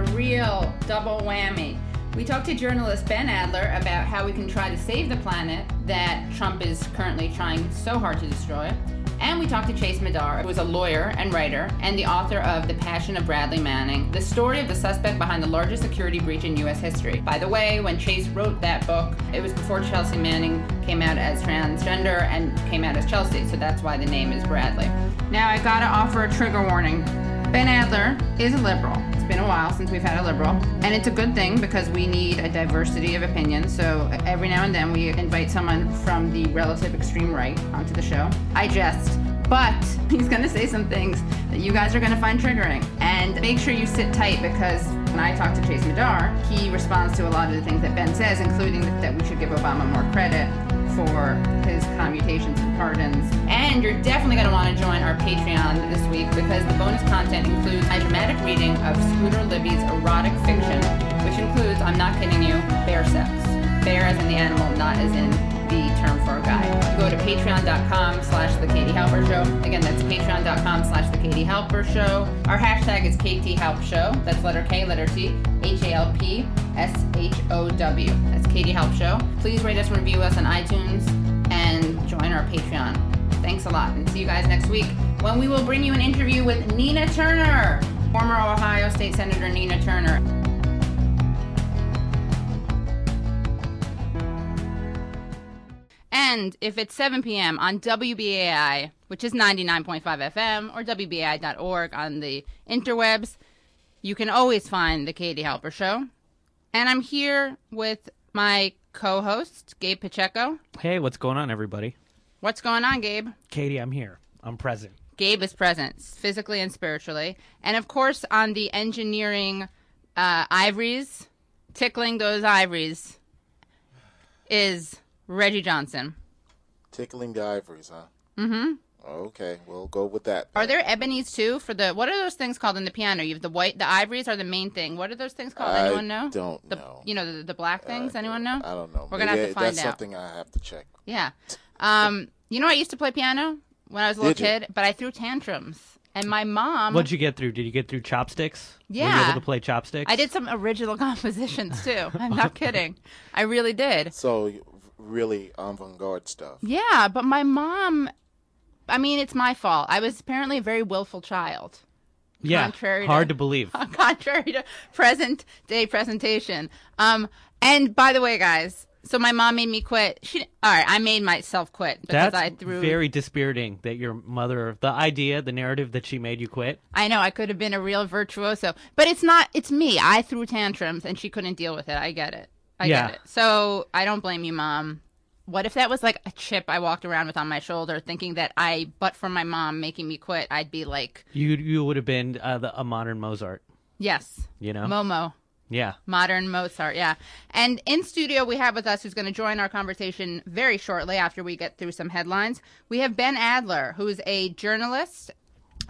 a real double whammy. We talked to journalist Ben Adler about how we can try to save the planet that Trump is currently trying so hard to destroy. And we talked to Chase Madar, who is a lawyer and writer and the author of The Passion of Bradley Manning, the story of the suspect behind the largest security breach in U.S. history. By the way, when Chase wrote that book, it was before Chelsea Manning came out as transgender and came out as Chelsea, so that's why the name is Bradley. Now, I gotta offer a trigger warning. Ben Adler is a liberal. Been a while since we've had a liberal, and it's a good thing because we need a diversity of opinions. So every now and then we invite someone from the relative extreme right onto the show. I jest, but he's going to say some things that you guys are going to find triggering. And make sure you sit tight because when I talk to Chase Madar, he responds to a lot of the things that Ben says, including that we should give Obama more credit for his commutations and pardons. And you're definitely going to want to join our Patreon this week because the bonus content includes a dramatic reading of Scooter Libby's erotic fiction, which includes, I'm not kidding you, bear sex. Bear as in the animal, not as in the term for a guy. Go to patreon.com slash the Katie Halper Show. Again, that's patreon.com slash the Katie Halper Show. Our hashtag is KT Halp Show. That's letter K, letter T, H A L P S H O W. Katie Help Show. Please rate us and review us on iTunes and join our Patreon. Thanks a lot, and see you guys next week when we will bring you an interview with Nina Turner, former Ohio State Senator Nina Turner. And if it's 7 p.m. on WBAI, which is 99.5 FM, or WBAI.org on the interwebs, you can always find The Katie Halper Show. And I'm here with my co host, Gabe Pacheco. Hey, what's going on, everybody? What's going on, Gabe? Katie, I'm here. I'm present. Gabe is present, physically and spiritually. And of course, on the engineering uh, ivories, tickling those ivories, is Reggie Johnson. Tickling the ivories, huh? Mm-hmm. Okay, we'll go with that. Are there ebonies too for the? What are those things called in the piano? You have the white, the ivories are the main thing. What are those things called? I Anyone know? don't the, know. You know the, the black things. Uh, Anyone know? I don't know. We're gonna have to find that's out. something I have to check. Yeah. Um, you know, I used to play piano when I was a little kid, but I threw tantrums, and my mom. What'd you get through? Did you get through chopsticks? Were you Yeah. able to play chopsticks? I did some original compositions too. I'm not kidding. I really did. So really avant-garde stuff. Yeah, but my mom. I mean, it's my fault. I was apparently a very willful child. Yeah. contrary Hard to- to believe. contrary to present day presentation. Um, and by the way, guys, so my mom made me quit. She, all right, I made myself quit because That's I threw. very dispiriting that your mother, the idea, the narrative that she made you quit. I know I could have been a real virtuoso, but it's not. It's me. I threw tantrums, and she couldn't deal with it. I get it. I Yeah. get it. So I don't blame you, mom. What if that was like a chip I walked around with on my shoulder, thinking that I, but for my mom making me quit, I'd be like, You you would have been uh, the, a modern Mozart. yes, You know? Momo. yeah. Modern Mozart, yeah. And in studio, we have with us who's going to join our conversation very shortly after we get through some headlines. We have Ben Adler, who's a journalist,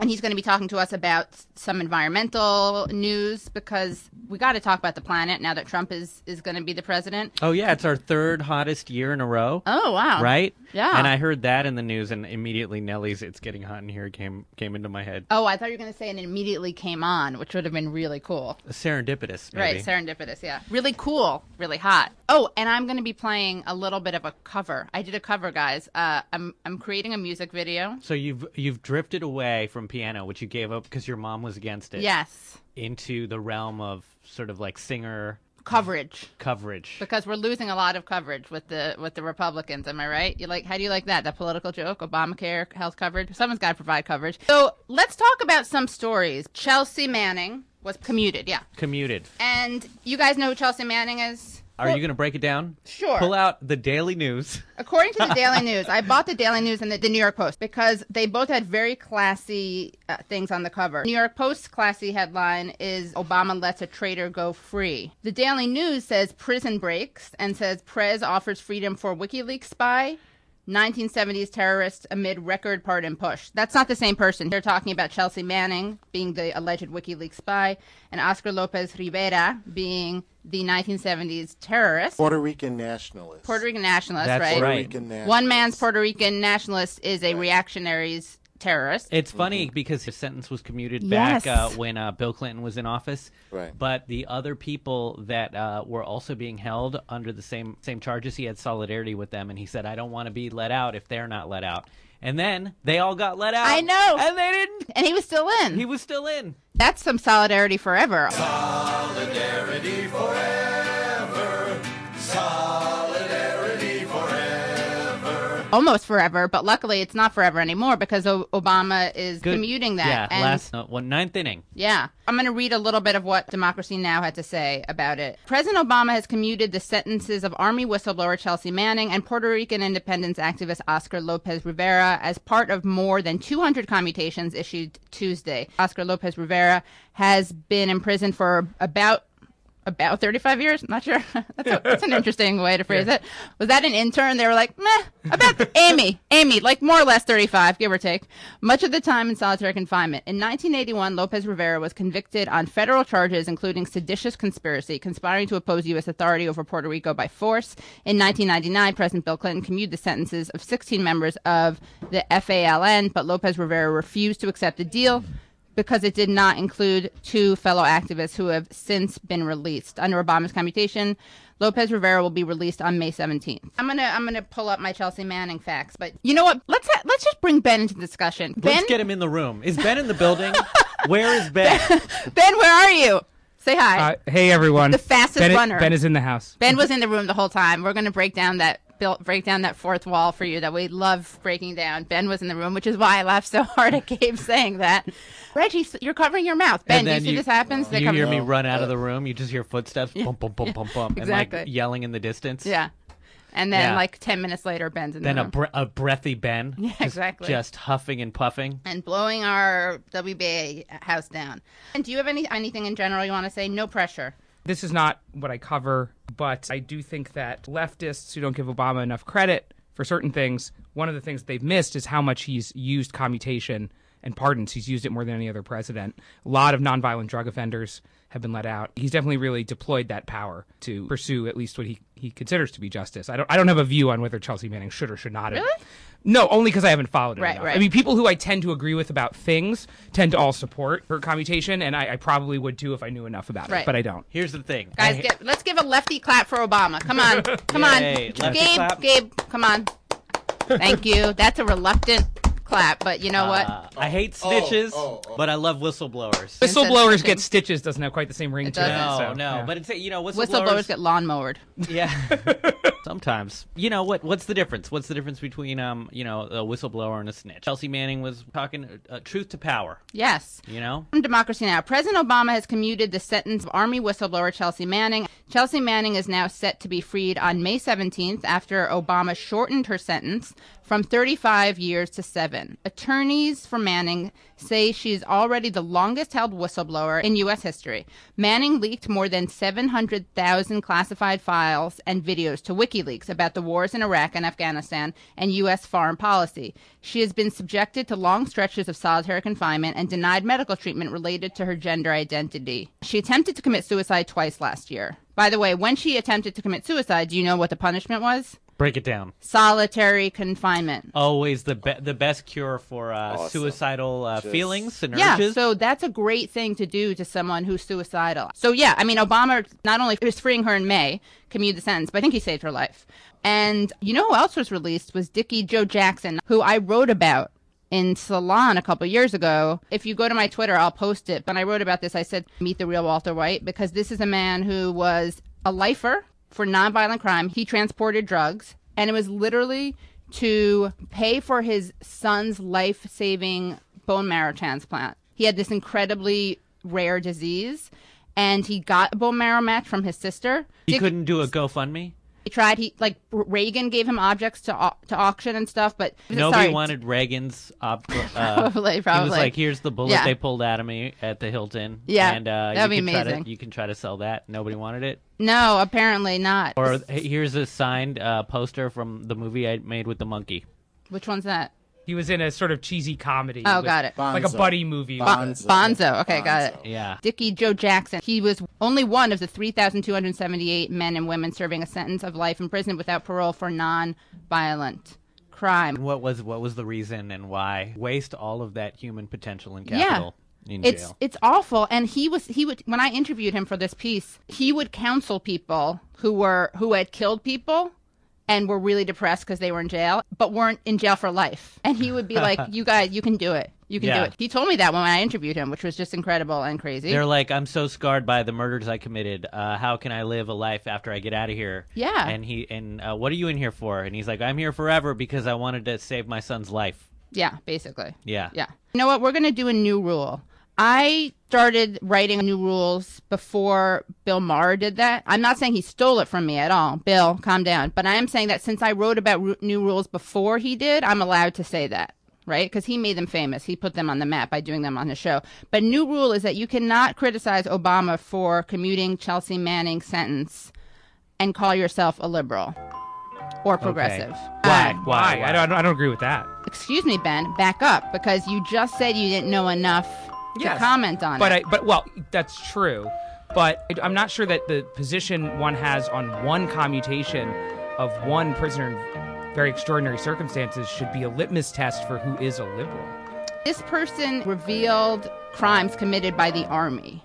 and he's going to be talking to us about some environmental news because we got to talk about the planet now that Trump is is going to be the president. Oh yeah, it's our third hottest year in a row. Oh wow! Right? Yeah. And I heard that in the news and immediately Nelly's It's Getting Hot in Here came came into my head. Oh, I thought you were going to say and it immediately came on, which would have been really cool. Serendipitous, maybe. Right, serendipitous, yeah. Really cool, really hot. Oh, and I'm going to be playing a little bit of a cover. I did a cover, guys. Uh, I'm I'm creating a music video. So you've you've drifted away from piano, which you gave up because your mom was against it, Yes, into the realm of sort of like singer coverage coverage. because we're losing a lot of coverage with the with the Republicans. Am I right? You like? How do you like that? That political joke, Obamacare health coverage. Someone's got to provide coverage. So let's talk about some stories. Chelsea Manning was commuted, yeah, Commuted. and you guys know who Chelsea Manning is. Are you going to break it down? Sure. Pull out the Daily News. According to the Daily News, I bought the Daily News and the, the New York Post because they both had very classy uh, things on the cover. New York Post's classy headline is Obama lets a traitor go free. The Daily News says prison breaks and says Prez offers freedom for WikiLeaks spy. 1970s terrorist amid record pardon push. That's not the same person. They're talking about Chelsea Manning being the alleged WikiLeaks spy and Oscar Lopez Rivera being the 1970s terrorist. Puerto Rican nationalist. Puerto Rican nationalist, That's right? Puerto right. Rican nationalist. One man's Puerto Rican nationalist is a reactionary's terrorist. It's funny because his sentence was commuted Yes. back uh, when uh, Bill Clinton was in office. Right. But the other people that uh, were also being held under the same same charges, he had solidarity with them, and he said, "I don't want to be let out if they're not let out." And then they all got let out. I know. and they didn't. and he was still in. He was still in. That's some solidarity forever. Solidarity forever. Almost forever, but luckily it's not forever anymore because o- Obama is Good. commuting that. Yeah, and last uh, one ninth inning. Yeah. I'm going to read a little bit of what Democracy Now! had to say about it. President Obama has commuted the sentences of Army whistleblower Chelsea Manning and Puerto Rican independence activist Oscar Lopez Rivera as part of more than 200 commutations issued Tuesday. Oscar Lopez Rivera has been imprisoned for about about 35 years. Not sure. That's, a, that's an interesting way to phrase it. Was that an intern? They were like, meh, about Amy, Amy, like more or less 35, give or take. Much of the time in solitary confinement. In 1981, Lopez Rivera was convicted on federal charges, including seditious conspiracy, conspiring to oppose U.S. authority over Puerto Rico by force. In 1999, President Bill Clinton commuted the sentences of 16 members of the FALN, but Lopez Rivera refused to accept the deal because it did not include two fellow activists who have since been released. Under Obama's commutation, Lopez Rivera will be released on May 17th. I'm gonna I'm gonna pull up my Chelsea Manning facts, but you know what? Let's ha- let's just bring Ben into the discussion. Ben, Let's get him in the room. Is Ben in the building? Where is Ben? Ben, where are you? Say hi. Uh, hey everyone. The fastest ben, runner. Ben is in the house. ben was in the room the whole time. We're gonna break down that built break down that fourth wall for you that we love breaking down. Ben was in the room, which is why I laughed so hard at Gabe saying that. Reggie, you're covering your mouth. Ben, and do you then see this happens? They You hear me run out of the room. You just hear footsteps, bump, bump, bump, bump, bump, and like yelling in the distance. Yeah. And then Yeah. like 10 minutes later, Ben's in there. Then the a, room. bre- a breathy Ben. Yeah, just- exactly. Just huffing and puffing. and blowing our WBA house down. And do you have any anything in general you want to say? No pressure. This is not what I cover, but I do think that leftists who don't give Obama enough credit for certain things, one of the things they've missed is how much he's used commutation and pardons. He's used it more than any other president. A lot of nonviolent drug offenders have been let out. He's definitely really deployed that power to pursue at least what he, he considers to be justice. I don't I don't have a view on whether Chelsea Manning should or should not have. Really? No, only because I haven't followed it. Right, enough. right. I mean, people who I tend to agree with about things tend to all support her commutation, and I, I probably would too if I knew enough about Right. it, but I don't. Here's the thing. Guys, I- get, let's give a lefty clap for Obama. Come on. Come Yay, on. lefty Gabe, clap. Gabe, come on. Thank you. That's a reluctant clap, but you know what? uh, I hate snitches, oh, oh. but I love whistleblowers. Whistleblowers Instead of get stitches doesn't have quite the same ring It to it. doesn't. No, so, no, yeah. but it's you know whistleblowers. Whistleblowers get lawnmowered. Yeah. Sometimes. You know what? What's the difference? What's the difference between um, you know, a whistleblower and a snitch? Chelsea Manning was talking uh, truth to power. Yes. You know. From Democracy Now! President Obama has commuted the sentence of Army whistleblower Chelsea Manning. Chelsea Manning is now set to be freed on May 17th after Obama shortened her sentence from 35 years to seven. Attorneys for Manning say she's already the longest held whistleblower in U.S. history. Manning leaked more than 700,000 classified files and videos to WikiLeaks about the wars in Iraq and Afghanistan and U.S. foreign policy. She has been subjected to long stretches of solitary confinement and denied medical treatment related to her gender identity. She attempted to commit suicide twice last year. By the way, when she attempted to commit suicide, do you know what the punishment was? Break it down. Solitary confinement. Always the be- the best cure for uh, Awesome. suicidal uh, Just- feelings and Yeah, urges. so that's a great thing to do to someone who's suicidal. So yeah, I mean, Obama not only was freeing her in May, commuted the sentence, but I think he saved her life. And you know who else was released was Dickie Joe Jackson, who I wrote about in Salon a couple years ago. If you go to my Twitter, I'll post it. When I wrote about this, I said, meet the real Walter White, because this is a man who was a lifer for nonviolent crime. He transported drugs, and it was literally to pay for his son's life saving bone marrow transplant. He had this incredibly rare disease, and he got a bone marrow match from his sister. he Dick- couldn't do a GoFundMe. he tried. He like Reagan gave him objects to au- to auction and stuff, but Nobody sorry, wanted Reagan's. Op- uh, Probably, He was like, "Here's the bullet Yeah. they pulled out of me at the Hilton." Yeah, and uh, that'd you be can try amazing. To, you can try to sell that. Nobody wanted it. No, apparently not. Or here's a signed uh, poster from the movie I made with the monkey. which one's that? He was in a sort of cheesy comedy. Oh, with- got it. Like a buddy movie. Bonzo. Bonzo. Okay, got it. Yeah. Dickie Joe Jackson. He was only one of the 3,278 men and women serving a sentence of life in prison without parole for non-violent crime. What was what was the reason and why waste all of that human potential in Yeah. In It's jail? it's awful. And he was he would when I interviewed him for this piece, he would counsel people who were who had killed people and were really depressed because they were in jail, but weren't in jail for life. And he would be like, "You guys, you can do it. You can Yeah. do it." He told me that when I interviewed him, which was just incredible and crazy. They're like, I'm so scarred by the murders I committed. Uh, how can I live a life after I get out of here? Yeah. And he and uh, what are you in here for? And he's like, I'm here forever because I wanted to save my son's life. yeah, basically. Yeah. Yeah. You know what? We're going to do a new rule. I started writing new rules before Bill Maher did that. I'm not saying he stole it from me at all. Bill, calm down. But I am saying that since I wrote about new rules before he did, I'm allowed to say that, right? Because he made them famous. He put them on the map by doing them on his show. But new rule is that you cannot criticize Obama for commuting Chelsea Manning sentence and call yourself a liberal or progressive. Why? Uh, Why? I don't. I don't agree with that. excuse me, Ben, back up because you just said you didn't know enough to comment on it. But it. I, but well, that's true. But I- I'm not sure that the position one has on one commutation of one prisoner in very extraordinary circumstances should be a litmus test for who is a liberal. this person revealed crimes committed by the army.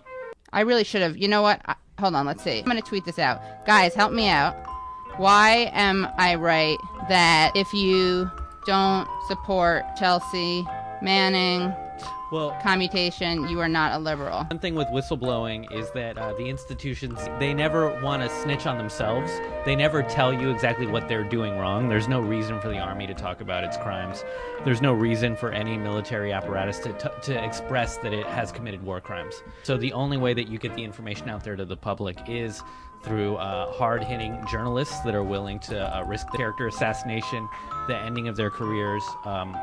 I really should have. You know what? I, hold on, let's see. I'm going to tweet this out. Guys, help me out. Why am I right that if you don't support Chelsea Manning Well, commutation, you are not a liberal? One thing with whistleblowing is that uh, the institutions, they never want to snitch on themselves. They never tell you exactly what they're doing wrong. There's no reason for the army to talk about its crimes. There's no reason for any military apparatus to, t- to express that it has committed war crimes. So the only way that you get the information out there to the public is through uh, hard hitting journalists that are willing to uh, risk the character assassination, the ending of their careers. Um,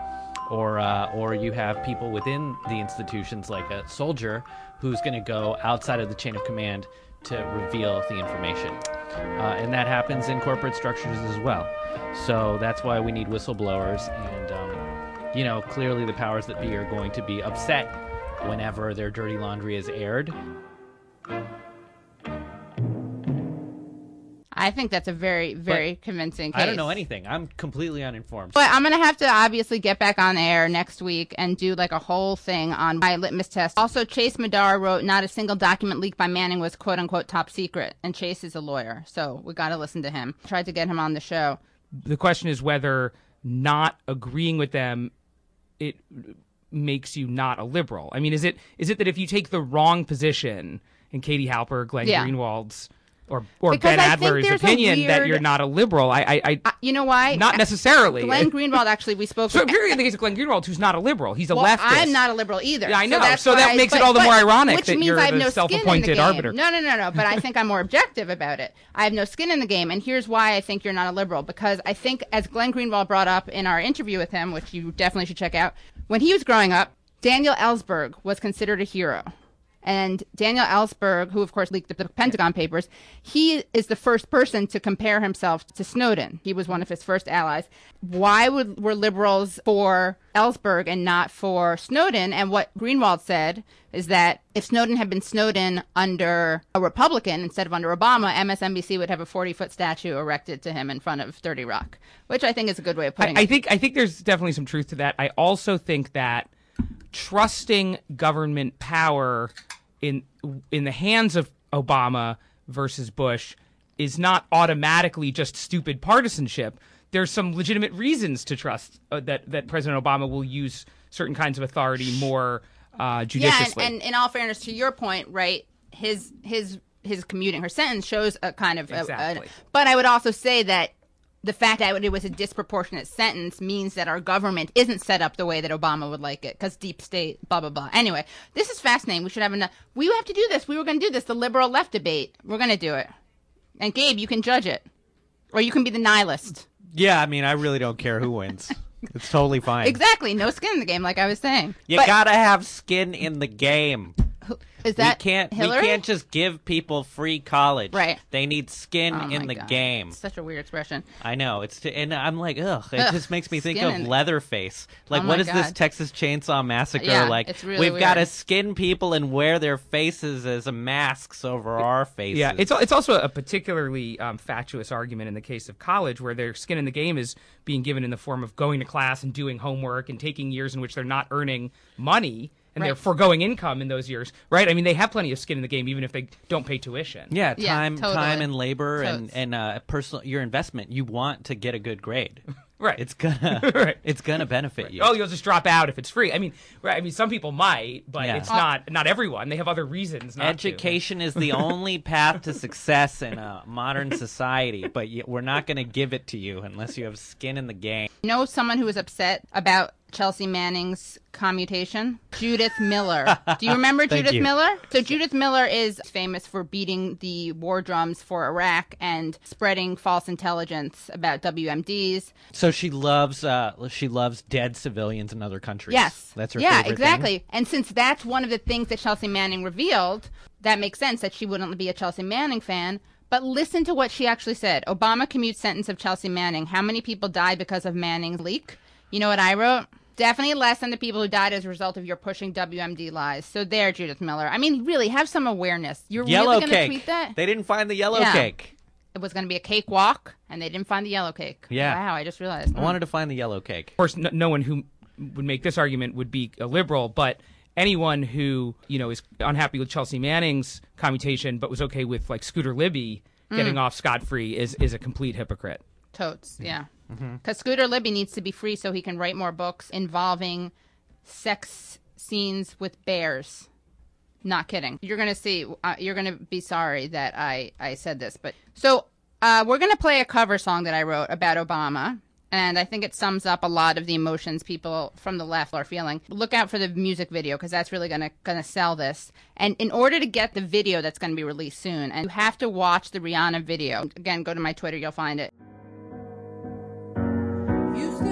or uh, or you have people within the institutions like a soldier who's going to go outside of the chain of command to reveal the information. Uh, and that happens in corporate structures as well. So that's why we need whistleblowers and um, you know clearly the powers that be are going to be upset whenever their dirty laundry is aired I think that's a very, very convincing case. i don't know anything i'm completely uninformed But I'm going to have to obviously get back on air next week and do like a whole thing on my litmus test. Also, Chase Madar wrote, not a single document leaked by Manning was quote unquote top secret. And Chase is a lawyer, so we got to listen to him. Tried to get him on the show. The question is whether not agreeing with them it makes you not a liberal. I mean, is it is it that if you take the wrong position in Katie Halper, Glenn Yeah. Greenwald's, or or Because Ben I Adler's opinion that you're not a liberal? I, I, I Uh, you know why? not necessarily. Glenn Greenwald, actually, we spoke so with. in the case of Glenn Greenwald, who's not a liberal, he's a Well, leftist. I'm not a liberal either. Yeah, I know. that's So that makes it but- all the more ironic which that means you're I have the no skin in the self-appointed game. arbiter. No, no, no, no. But I think I'm more objective about it. I have no skin in the game, and here's why I think you're not a liberal. Because I think, as Glenn Greenwald brought up in our interview with him, which you definitely should check out, when he was growing up, Daniel Ellsberg was considered a hero. And Daniel Ellsberg, who of course leaked the, Pentagon Papers, he is the first person to compare himself to Snowden. He was one of his first allies. Why would were liberals for Ellsberg and not for Snowden? And what Greenwald said is that if Snowden had been Snowden under a Republican instead of under Obama, MSNBC would have a 40 foot statue erected to him in front of 30 Rock, which I think is a good way of putting I, I it. think I think there's definitely some truth to that. I also think that trusting government power in in the hands of Obama versus Bush is not automatically just stupid partisanship. There's some legitimate reasons to trust uh, that that President Obama will use certain kinds of authority more uh, Yeah, and, and in all fairness, to your point, right? His his his commuting her sentence shows a kind of a- a- Exactly. but I would also say that the fact that it was a disproportionate sentence means that our government isn't set up the way that Obama would like it because deep state, blah blah blah. Anyway, this is fascinating. We should have enough. We have to do this. We were going to do this. The liberal left debate. We're going to do it. And Gabe, you can judge it, or you can be the nihilist. yeah i mean i really don't care who wins it's totally fine Exactly. No skin in the game, like I was saying. you But- gotta have skin in the game Is that we can't Hillary? we can't just give people free college. Right. They need skin Oh in the God. game. It's such a weird expression. I know it's t- and I'm like ugh. It Ugh, just makes me think of in- Leatherface. Like Oh what my is this Texas Chainsaw Massacre? Yeah, like it's really we've got to skin people and wear their faces as masks over our faces. Yeah, it's it's also a particularly um, fatuous argument in the case of college, where their skin in the game is being given in the form of going to class and doing homework and taking years in which they're not earning money and they're foregoing income in those years, right? I mean, they have plenty of skin in the game, even if they don't pay tuition. Yeah, Yeah, time, totally. time and labor and Totes. and uh, personal your investment. You want to get a good grade. Right. It's gonna Right. it's gonna benefit you. Oh, you'll just drop out if it's free. I mean, right? I mean, some people might, but Yeah. it's not not everyone. They have other reasons. Not to. Education is the only path to success in a modern society, but we're not going to give it to you unless you have skin in the game. You know someone who was upset about Chelsea Manning's commutation? Judith Miller. Do you remember Judith you. Miller? So Judith Miller is famous for beating the war drums for Iraq and spreading false intelligence about WMDs. So she loves uh, she loves dead civilians in other countries. Yes. that's her Yeah, favorite thing. exactly. And since that's one of the things that Chelsea Manning revealed, that makes sense that she wouldn't be a Chelsea Manning fan. But listen to what she actually said. Obama commutes sentence of Chelsea Manning. How many people died because of Manning's leak? You know what I wrote? Definitely less than the people who died as a result of your pushing WMD lies. So there, Judith Miller. I mean, really, have some awareness. You're Yellow really going to tweet that? They didn't find the yellow Yeah. cake. It was going to be a cakewalk, and they didn't find the yellow cake. Yeah. Wow, I just realized. I wanted to find the yellow cake. Of course, no, no one who would make this argument would be a liberal, but anyone who you know is unhappy with Chelsea Manning's commutation, but was okay with like Scooter Libby Mm. getting off scot free, is is a complete hypocrite. Totes, yeah. Mm-hmm. Because Scooter Libby needs to be free so he can write more books involving sex scenes with bears. Not kidding. You're gonna see. Uh, you're gonna be sorry that I I said this, but so uh, we're gonna play a cover song that I wrote about Obama. And I think it sums up a lot of the emotions people from the left are feeling. Look out for the music video because that's really gonna gonna sell this. And in order to get the video that's gonna be released soon, and you have to watch the Rihanna video. Again, go to my Twitter, you'll find it. Used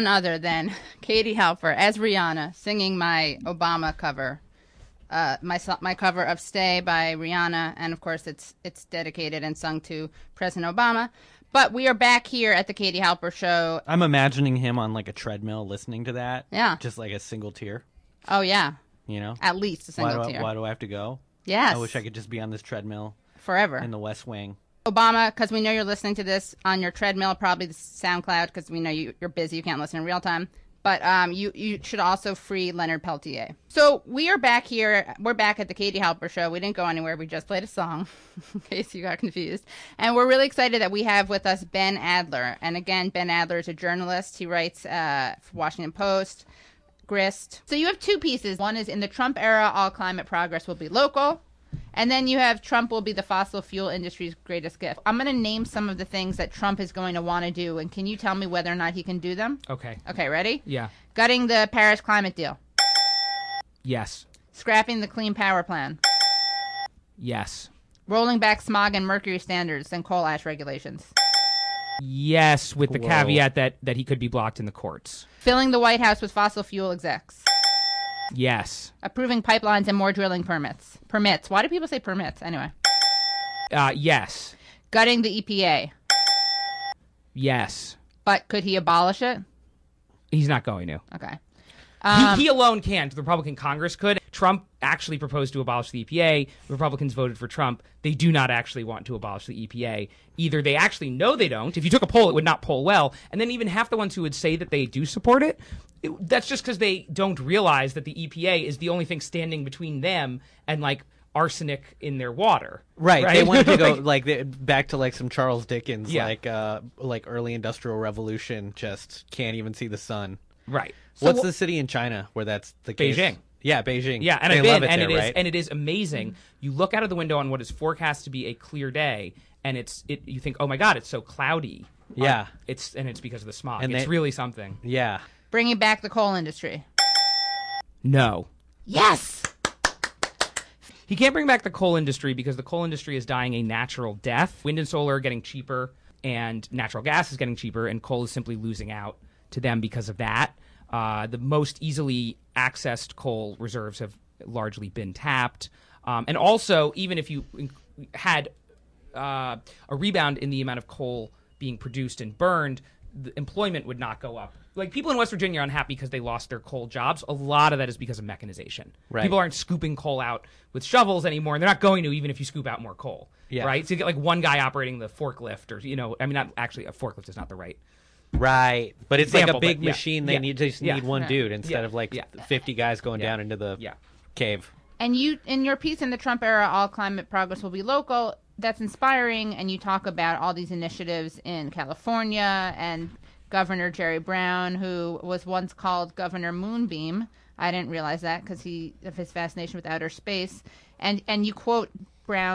none other than Katie Halper as Rihanna singing my Obama cover. Uh, my my cover of "Stay" by Rihanna, and of course it's it's dedicated and sung to President Obama. But we are back here at the Katie Halper Show. I'm imagining him on like a treadmill listening to that. Yeah. Just like a single tear. Oh yeah, You know, At least a why single do, I, tear. why do I have to go? yes. I wish I could just be on this treadmill Forever. in the West Wing. Obama, because we know you're listening to this on your treadmill, probably the SoundCloud, because we know you, you're busy, you can't listen in real time. But um, you you should also free Leonard Peltier. So we are back here. We're back at the Katie Halper show. We didn't go anywhere. We just played a song, in case you got confused. And we're really excited that we have with us Ben Adler. And again, Ben Adler is a journalist. He writes uh, for Washington Post, Grist. So you have two pieces. One is in the Trump era, all climate progress will be local. And then you have Trump will be the fossil fuel industry's greatest gift. I'm going to name some of the things that Trump is going to want to do, and can you tell me whether or not he can do them? Okay. Okay, ready? Yeah. Gutting the Paris climate deal, Yes. scrapping the Clean Power Plan, Yes. rolling back smog and mercury standards and coal ash regulations, Yes, with the Whoa. caveat that that he could be blocked in the courts. filling the White House with fossil fuel execs, Yes. approving pipelines and more drilling permits. Permits. Why do people say permits? Anyway, Uh, yes. gutting the EPA. Yes. But could he abolish it? He's not going to. Okay. Um, he, he alone can't. The Republican Congress could. Trump actually proposed to abolish the EPA. Republicans voted for Trump. They do not actually want to abolish the EPA. Either they actually know they don't. If you took a poll, it would not poll well. And then even half the ones who would say that they do support it, it that's just because they don't realize that the EPA is the only thing standing between them and like arsenic in their water. Right. They wanted to go Like- like back to like some Charles Dickens, Yeah. like uh, like early industrial revolution. Just can't even see the sun. right. What's wh- the city in China where that's the case? Beijing. Yeah, Beijing. Yeah, and they I've been, it and there, it is, right? and it is amazing. You look out of the window on what is forecast to be a clear day, and it's it. You think, oh my god, it's so cloudy. Yeah. Uh, it's and it's because of the smog. And it's they- really something. yeah. bringing back the coal industry. No, Yes. he can't bring back the coal industry because the coal industry is dying a natural death. Wind and solar are getting cheaper, and natural gas is getting cheaper, and coal is simply losing out to them because of that. Uh, the most easily accessed coal reserves have largely been tapped. Um, and also, even if you had uh, a rebound in the amount of coal being produced and burned, the employment would not go up. Like people in West Virginia are unhappy because they lost their coal jobs. A lot of that is because of mechanization. Right. People aren't scooping coal out with shovels anymore, and they're not going to even if you scoop out more coal. Yeah. Right. So you get like one guy operating the forklift, or you know, I mean, not actually a forklift is not the right. Right. But it's Example, like a big but yeah. machine. They Yeah. need just Yeah. need one Right. dude instead Yeah. of like Yeah. 50 guys going Yeah. down into the Yeah. cave. And you, in your piece in the Trump era, all climate progress will be local. That's inspiring, and you talk about all these initiatives in California and Governor Jerry Brown, who was once called Governor Moonbeam. I didn't realize that because he of his fascination with outer space. And and you quote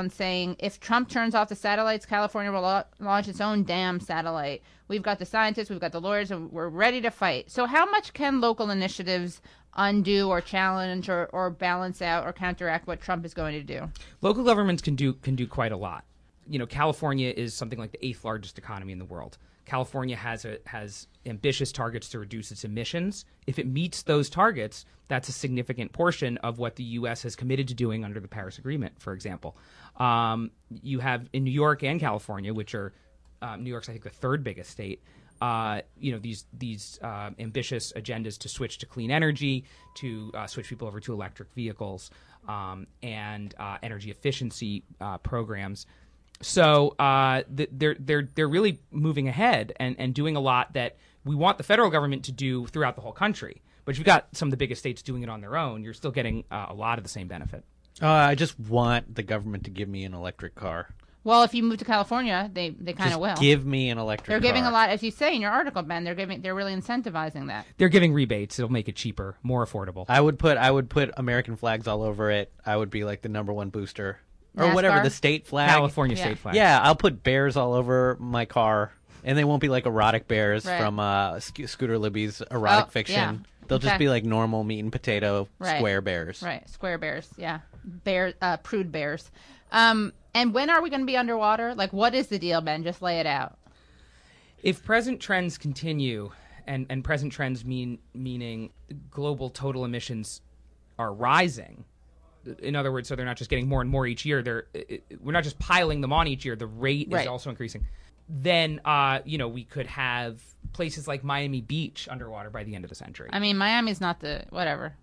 Saying, "If Trump turns off the satellites, California will la- launch its own damn satellite. We've got the scientists, we've got the lawyers, and we're ready to fight." So, how much can local initiatives undo or challenge or, or balance out or counteract what Trump is going to do? Local governments can do can do quite a lot. You know, California is something like the eighth largest economy in the world. California has a has ambitious targets to reduce its emissions. If it meets those targets, that's a significant portion of what the U.S. has committed to doing under the Paris Agreement, for example. Um, you have in New York and California, which are um, New York's I think the third biggest state. Uh, you know these these uh, ambitious agendas to switch to clean energy, to uh, switch people over to electric vehicles, um, and uh, energy efficiency uh, programs. So uh, they're they're they're really moving ahead and, and doing a lot that we want the federal government to do throughout the whole country. But if you've got some of the biggest states doing it on their own, you're still getting uh, a lot of the same benefit. Uh, I just want the government to give me an electric car. Well, if you move to California, they, they kind of will. give me an electric they're giving car. a lot, as you say in your article, Ben. They're giving, they're really incentivizing that. They're giving rebates; it'll make it cheaper, more affordable. I would put I would put American flags all over it. I would be like the number one booster or whatever the state flag. California Yeah. state flag. Yeah, I'll put bears all over my car, and they won't be like erotic bears Right. from uh, Sc- Scooter Libby's erotic Oh, fiction. yeah. They'll just Okay. be like normal meat and potato Right. square bears. Right, square bears. Yeah, bear, uh, prude bears. Um, and when are we going to be underwater? Like, what is the deal, Ben? Just lay it out. if present trends continue, and, and present trends mean meaning global total emissions are rising. In other words, so they're not just getting more and more each year. They're we're not just piling them on each year. The rate Right. is also increasing. Then, uh, you know, we could have places like Miami Beach underwater by the end of the century. I mean, Miami's not the whatever.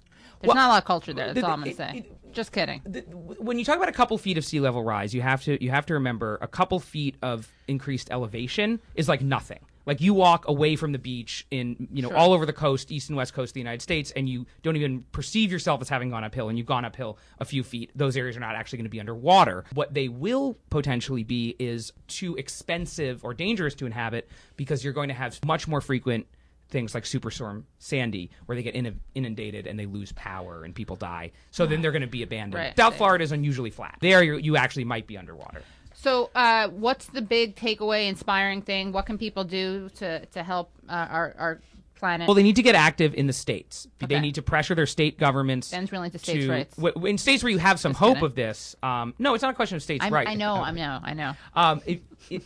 There's Well, not a lot of culture there. That's the- all I'm gonna it- say. it- Just kidding. the, when you talk about a couple feet of sea level rise, you have to you have to remember a couple feet of increased elevation is like nothing. Like you walk away from the beach in you know Sure. all over the coast, east and west coast of the United States, and you don't even perceive yourself as having gone uphill, and you've gone uphill a few feet. Those areas are not actually going to be underwater. What they will potentially be is too expensive or dangerous to inhabit because you're going to have much more frequent things like Superstorm Sandy, where they get inundated and they lose power and people die. So then they're going to be abandoned. Right. South Florida is unusually flat. There, you, you actually might be underwater. So, uh, what's the big takeaway, inspiring thing? What can people do to to help uh, our our planet? Well, they need to get active in the states. Okay. They need to pressure their state governments. Ben's really into states' to, rights. w- in states where you have some Just hope kidding. of this, um, no, it's not a question of states' I'm, rights. I know, I know, I know. Um, it, it,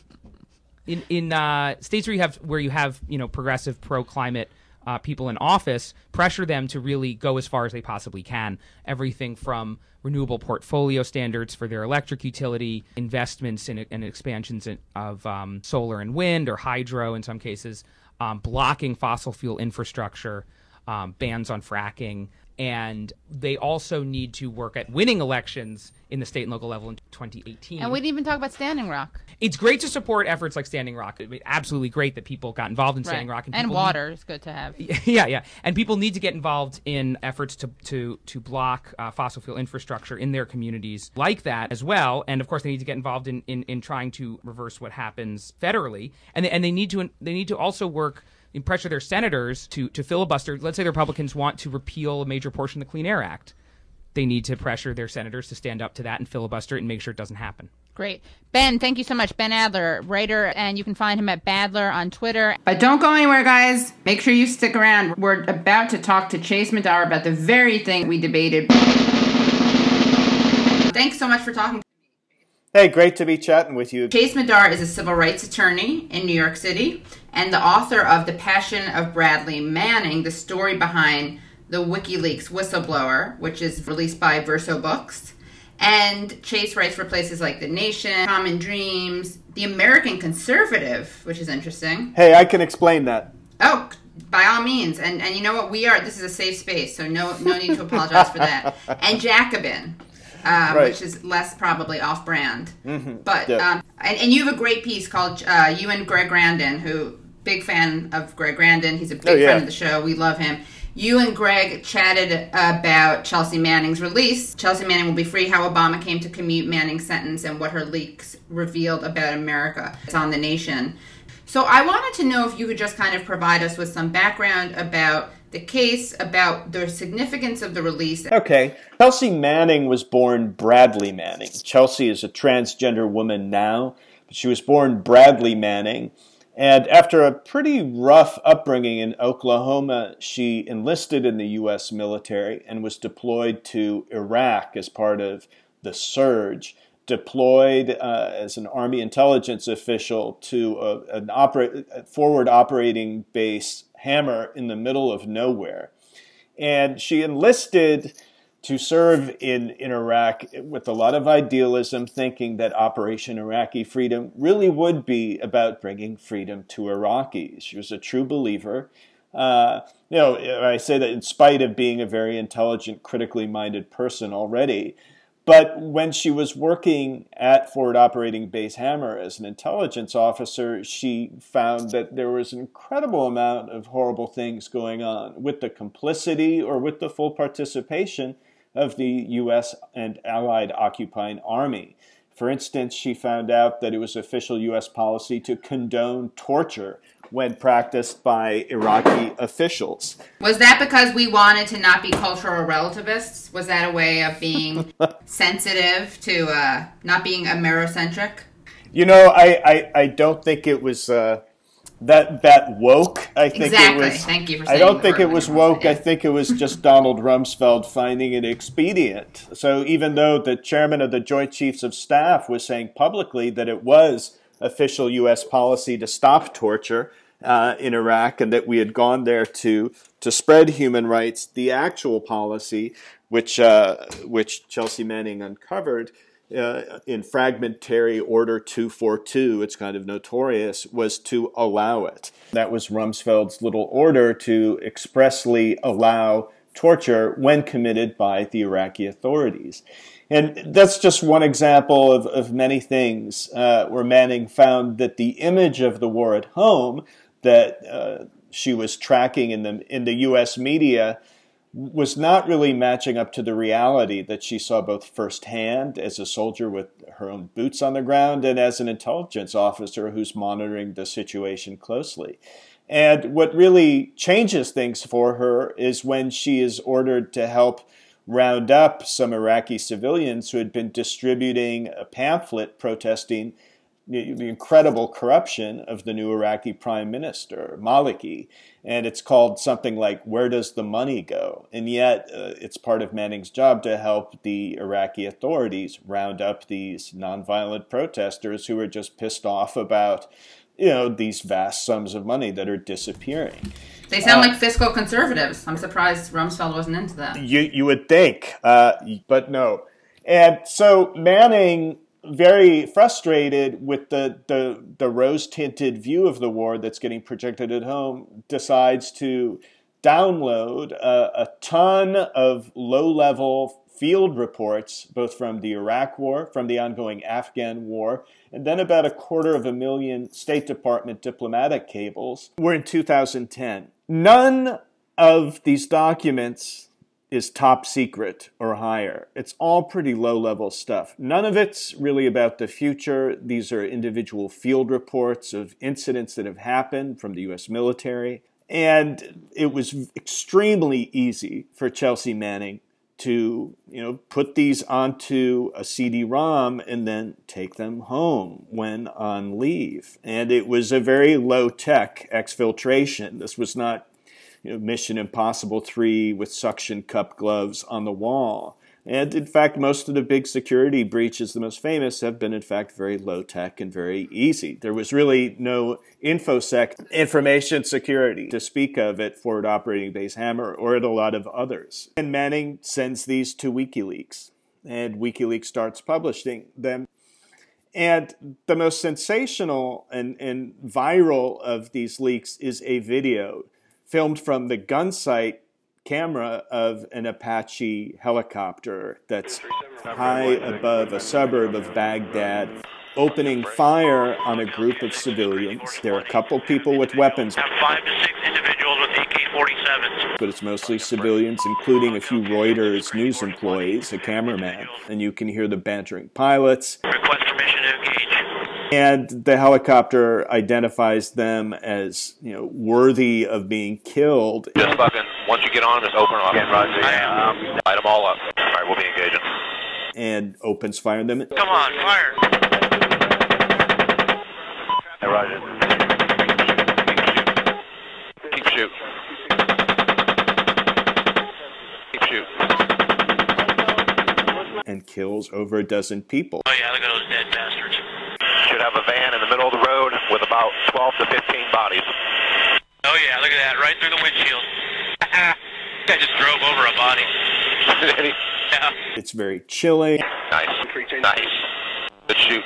in in uh, states where you have where you have you know progressive pro climate uh, people in office, pressure them to really go as far as they possibly can. Everything from renewable portfolio standards for their electric utility, investments in and expansions in, of um, solar and wind or hydro in some cases, um, blocking fossil fuel infrastructure, um, bans on fracking. And they also need to work at winning elections in the state and local level in 2018 And we didn't even talk about Standing Rock, it's great to support efforts like Standing Rock. I mean, absolutely great that people got involved in Standing Rock and people water is good to have. Need, yeah, yeah, and people need to get involved in efforts to to to block uh, fossil fuel infrastructure in their communities like that as well. And of course, they need to get involved in in, in trying to reverse what happens federally. And they, and they need to they need to also work and pressure their senators to to filibuster. Let's say the Republicans want to repeal a major portion of the Clean Air Act. They need to pressure their senators to stand up to that and filibuster it and make sure it doesn't happen. Great. Ben, thank you so much. Ben Adler, writer, and you can find him at Badler on Twitter. But don't go anywhere, guys. Make sure you stick around. We're about to talk to Chase Madar about the very thing we debated. Thanks so much for talking. Hey, great to be chatting with you. Chase Madar is a civil rights attorney in New York City and the author of The Passion of Bradley Manning, the story behind the WikiLeaks whistleblower, which is released by Verso Books. And Chase writes for places like The Nation, Common Dreams, The American Conservative, which is interesting. Hey, I can explain that. Oh, by all means. And and you know what? We are. This is a safe space, so no no need to apologize for that. And Jacobin, um, Right. which is less probably off brand. But Yeah. um, and, and you have a great piece called uh, you and Greg Grandin, who big fan of Greg Grandin. He's a big Oh, yeah. friend of the show. We love him. You and Greg chatted about Chelsea Manning's release. Chelsea Manning will be free. How Obama came to commute Manning's sentence and what her leaks revealed about America. It's on the Nation. So I wanted to know if you could just kind of provide us with some background about the case, about the significance of the release. Okay. Chelsea Manning was born Bradley Manning. Chelsea is a transgender woman now, but she was born Bradley Manning. And after a pretty rough upbringing in Oklahoma, she enlisted in the U.S. military and was deployed to Iraq as part of the surge. Deployed uh, as an Army intelligence official to a, an forward operating base, Hammer, in the middle of nowhere. And she enlisted to serve in, in Iraq with a lot of idealism, thinking that Operation Iraqi Freedom really would be about bringing freedom to Iraqis. She was a true believer. Uh, you know, I say that in spite of being a very intelligent, critically minded person already. But when she was working at Forward Operating Base Hammer as an intelligence officer, she found that there was an incredible amount of horrible things going on with the complicity or with the full participation of the U.S. and Allied occupying army. For instance, she found out that it was official U.S. policy to condone torture when practiced by Iraqi officials. Was that because we wanted to not be cultural relativists? Was that a way of being sensitive to uh, not being Amerocentric? You know, I, I, I don't think it was uh, that that woke. I think Exactly. it was. Thank you for I don't think it was woke. said I think it was just Donald Rumsfeld finding it expedient. So even though the chairman of the Joint Chiefs of Staff was saying publicly that it was official U.S. policy to stop torture uh, in Iraq and that we had gone there to to spread human rights, the actual policy, which uh, which Chelsea Manning uncovered uh, in Fragmentary Order 242, it's kind of notorious, was to allow it. That was Rumsfeld's little order to expressly allow torture when committed by the Iraqi authorities. And that's just one example of, of many things uh, where Manning found that the image of the war at home that uh, she was tracking in the, in the U.S. media was not really matching up to the reality that she saw both firsthand as a soldier with her own boots on the ground and as an intelligence officer who's monitoring the situation closely. And what really changes things for her is when she is ordered to help round up some Iraqi civilians who had been distributing a pamphlet protesting the incredible corruption of the new Iraqi prime minister, Maliki. And it's called something like, Where Does the Money Go? And yet, uh, it's part of Manning's job to help the Iraqi authorities round up these nonviolent protesters who are just pissed off about. You know, these vast sums of money that are disappearing. They sound uh, like fiscal conservatives. I'm surprised Rumsfeld wasn't into that. You, you would think, uh, but no. And so Manning very frustrated with the, the, the rose tinted view of the war that's getting projected at home, decides to download a, a ton of low level field reports, both from the Iraq War, from the ongoing Afghan War, and then about a quarter of a million State Department diplomatic cables. We're in 2010. None of these documents is top secret or higher. It's all pretty low level stuff. None of it's really about the future. These are individual field reports of incidents that have happened from the US military. And it was extremely easy for Chelsea Manning to, you know, put these onto a CD-ROM and then take them home when on leave. And it was a very low tech exfiltration. This was not you know, Mission Impossible 3 with suction cup gloves on the wall. And in fact, most of the big security breaches, the most famous, have been in fact very low tech and very easy. There was really no InfoSec information security to speak of at Forward Operating Base Hammer or at a lot of others. And Manning sends these to WikiLeaks, and WikiLeaks starts publishing them. And the most sensational and, and viral of these leaks is a video filmed from the gun sight camera of an Apache helicopter that's high above a suburb of Baghdad, opening fire on a group of civilians. There are a couple people with weapons. Five to six individuals with AK-47s. But it's mostly civilians, including a few Reuters news employees, a cameraman, and you can hear the bantering pilots. Request permission to engage. And the helicopter identifies them as, you know, worthy of being killed. Just fucking, once you get on, just open up. Yeah, Roger. Yeah. Um, light them all up. All right, we'll be engaging. And opens fire on them. Come on, fire. Hey, Roger. Keep shoot. Keep shoot. And kills over a dozen people. Oh yeah, look at those dead bastards should have a van in the middle of the road with about 12 to 15 bodies. Oh yeah, look at that, right through the windshield. I just drove over a body. yeah. It's very chilly. Nice. Nice. Good shoot.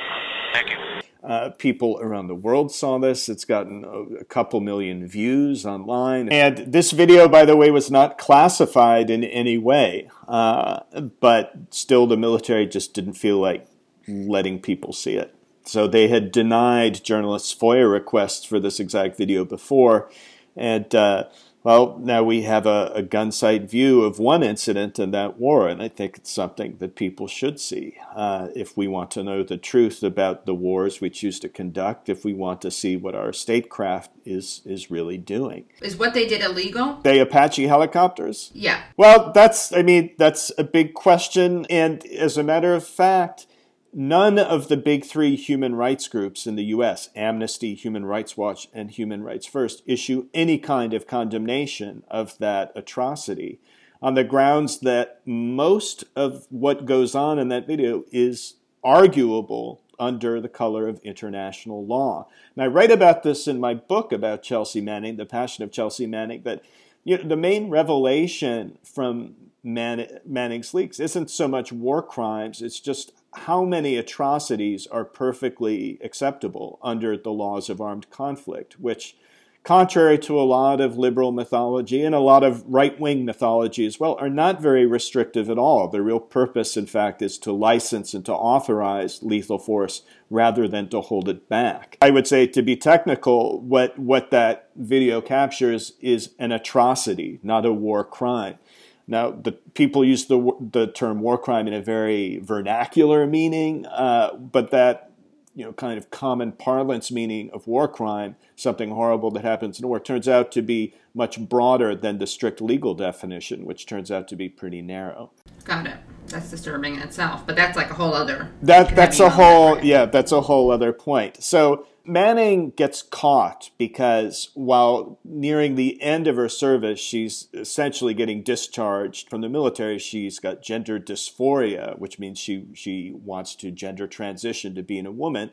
Thank you. Uh, people around the world saw this. It's gotten a, a, couple million views online. And this video, by the way, was not classified in any way. Uh, but still, the military just didn't feel like letting people see it. So they had denied journalists FOIA requests for this exact video before. And, uh, well, now we have a, a gun sight view of one incident in that war, and I think it's something that people should see uh, if we want to know the truth about the wars we choose to conduct, if we want to see what our statecraft is is really doing. Is what they did illegal? They Apache helicopters? Yeah. Well, that's I mean that's a big question, and as a matter of fact, None of the big three human rights groups in the US, Amnesty, Human Rights Watch, and Human Rights First, issue any kind of condemnation of that atrocity on the grounds that most of what goes on in that video is arguable under the color of international law. And I write about this in my book about Chelsea Manning, The Passion of Chelsea Manning, that you know, the main revelation from Man- Manning's leaks isn't so much war crimes, it's just how many atrocities are perfectly acceptable under the laws of armed conflict, which contrary to a lot of liberal mythology and a lot of right wing mythology as well, are not very restrictive at all. Their real purpose, in fact, is to license and to authorize lethal force rather than to hold it back. I would say, to be technical, what, what that video captures is an atrocity, not a war crime. Now, the people use the the term war crime in a very vernacular meaning, uh, but that you know kind of common parlance meaning of war crime, something horrible that happens in war, turns out to be much broader than the strict legal definition, which turns out to be pretty narrow. Got it. That's disturbing in itself, but that's like a whole other. That that's a on that, whole right? yeah, that's a whole other point. So Manning gets caught because while nearing the end of her service, she's essentially getting discharged from the military. She's got gender dysphoria, which means she she wants to gender transition to being a woman,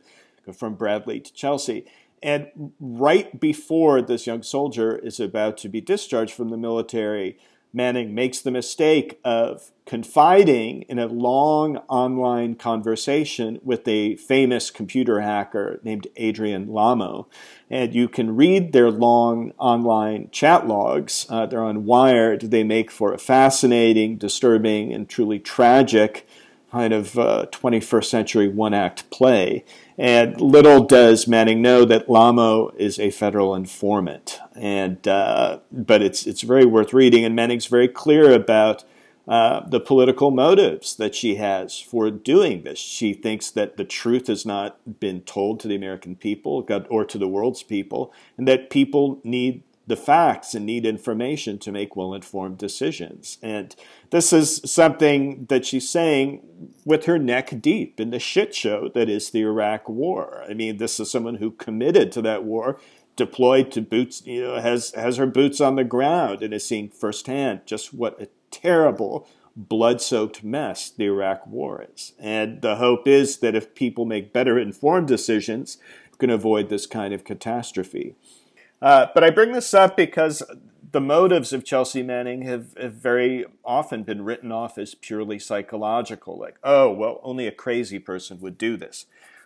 from Bradley to Chelsea. And right before this young soldier is about to be discharged from the military, Manning makes the mistake of confiding in a long online conversation with a famous computer hacker named Adrian Lamo. And you can read their long online chat logs. Uh, they're on Wired. They make for a fascinating, disturbing, and truly tragic kind of uh, 21st century one act play. And little does Manning know that Lamo is a federal informant. And uh, but it's it's very worth reading. And Manning's very clear about uh, the political motives that she has for doing this. She thinks that the truth has not been told to the American people or to the world's people, and that people need the facts and need information to make well informed decisions. And this is something that she's saying with her neck deep in the shit show that is the Iraq War. I mean, this is someone who committed to that war, deployed to boots, you know, has, has her boots on the ground and is seeing firsthand just what a terrible blood soaked mess the Iraq War is. And the hope is that if people make better informed decisions, can avoid this kind of catastrophe. Uh, but I bring this up because the motives of Chelsea Manning have, have, very often been written off as purely psychological. Like, oh, well, only a crazy person would do this.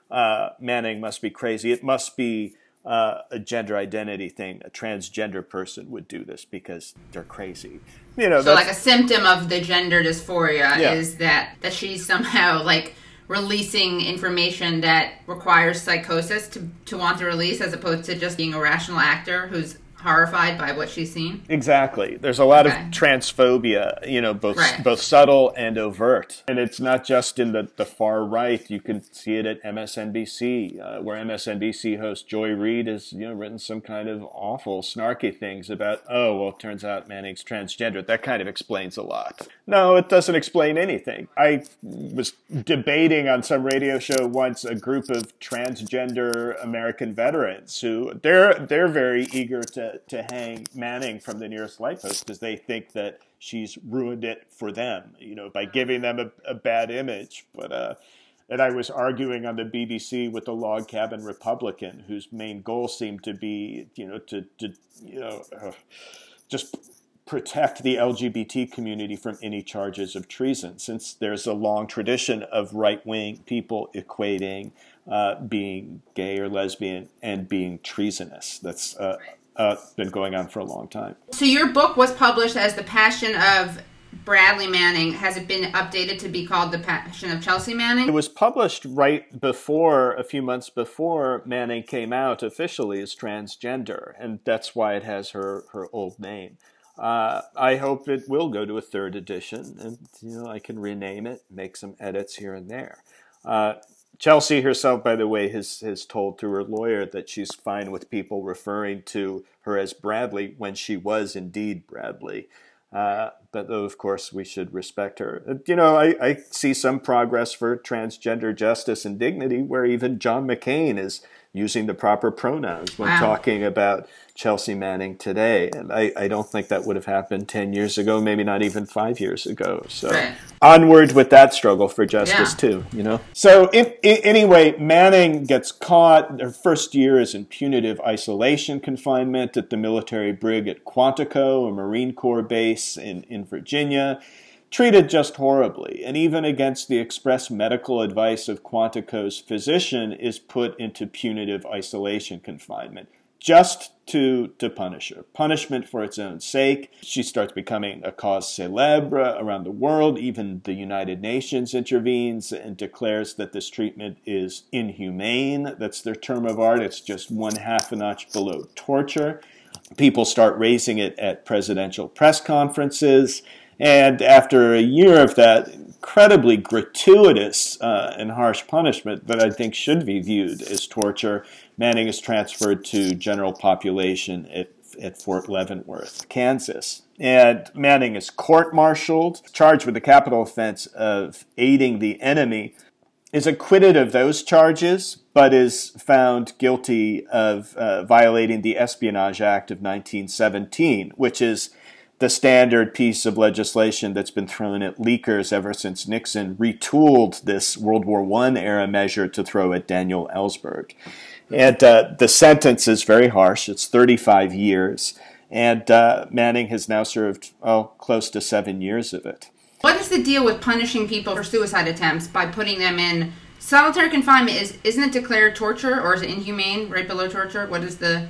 Uh, Manning must be crazy. It must be uh, a gender identity thing. A transgender person would do this because they're crazy. You know, So like a symptom of the gender dysphoria Yeah. is that that she's somehow like releasing information that requires psychosis to to want to release as opposed to just being a rational actor who's horrified by what she's seen. Exactly. There's a lot Okay. of transphobia, you know, both Right. both subtle and overt. And it's not just in the, the far right. You can see it at MSNBC, uh, where MSNBC host Joy Reid has, you know, written some kind of awful, snarky things about, oh, well, it turns out Manning's transgender. That kind of explains a lot. No, it doesn't explain anything. I was debating on some radio show once a group of transgender American veterans who they're they're very eager to to hang Manning from the nearest light post because they think that she's ruined it for them, you know, by giving them a, a bad image. But uh, and I was arguing on the BBC with a log cabin Republican whose main goal seemed to be, you know, to to you know, uh, just protect the LGBT community from any charges of treason, since there's a long tradition of right wing people equating uh, being gay or lesbian and being treasonous. That's uh, uh, been going on for a long time. So your book was published as The Passion of Bradley Manning. Has it been updated to be called The Passion of Chelsea Manning? It was published right before, a few months before Manning came out officially as transgender, and that's why it has her, her old name. Uh, I hope it will go to a third edition, and you know I can rename it, make some edits here and there. Uh, Chelsea herself, by the way, has has told through her lawyer that she's fine with people referring to her as Bradley when she was indeed Bradley. Uh, but though, of course, we should respect her. Uh, You know, I, I see some progress for transgender justice and dignity where even John McCain is using the proper pronouns when Wow. talking about Chelsea Manning today. And I, I don't think that would have happened 10 years ago, maybe not even five years ago. So Right. onward with that struggle for justice, Yeah. too, you know? So, if, i anyway, Manning gets caught. Her first year is in punitive isolation confinement at the military brig at Quantico, a Marine Corps base in, in Virginia. Treated just horribly, and even against the express medical advice of Quantico's physician, is put into punitive isolation confinement. just to to punish her. Punishment for its own sake. She starts becoming a cause célèbre around the world. Even the United Nations intervenes and declares that this treatment is inhumane. That's their term of art. It's just one half a notch below torture. People start raising it at presidential press conferences. And after a year of that incredibly gratuitous uh, and harsh punishment that I think should be viewed as torture, Manning is transferred to general population at, at Fort Leavenworth, Kansas. And Manning is court martialed, charged with the capital offense of aiding the enemy, is acquitted of those charges, but is found guilty of uh, violating the Espionage Act of 1917, which is the standard piece of legislation that's been thrown at leakers ever since Nixon retooled this World War I era measure to throw at Daniel Ellsberg. And uh, the sentence is very harsh. It's 35 years. And uh, Manning has now served, oh, close to seven years of it. What is the deal with punishing people for suicide attempts by putting them in solitary confinement? Is isn't it declared torture or is it inhumane? Right below torture. What is the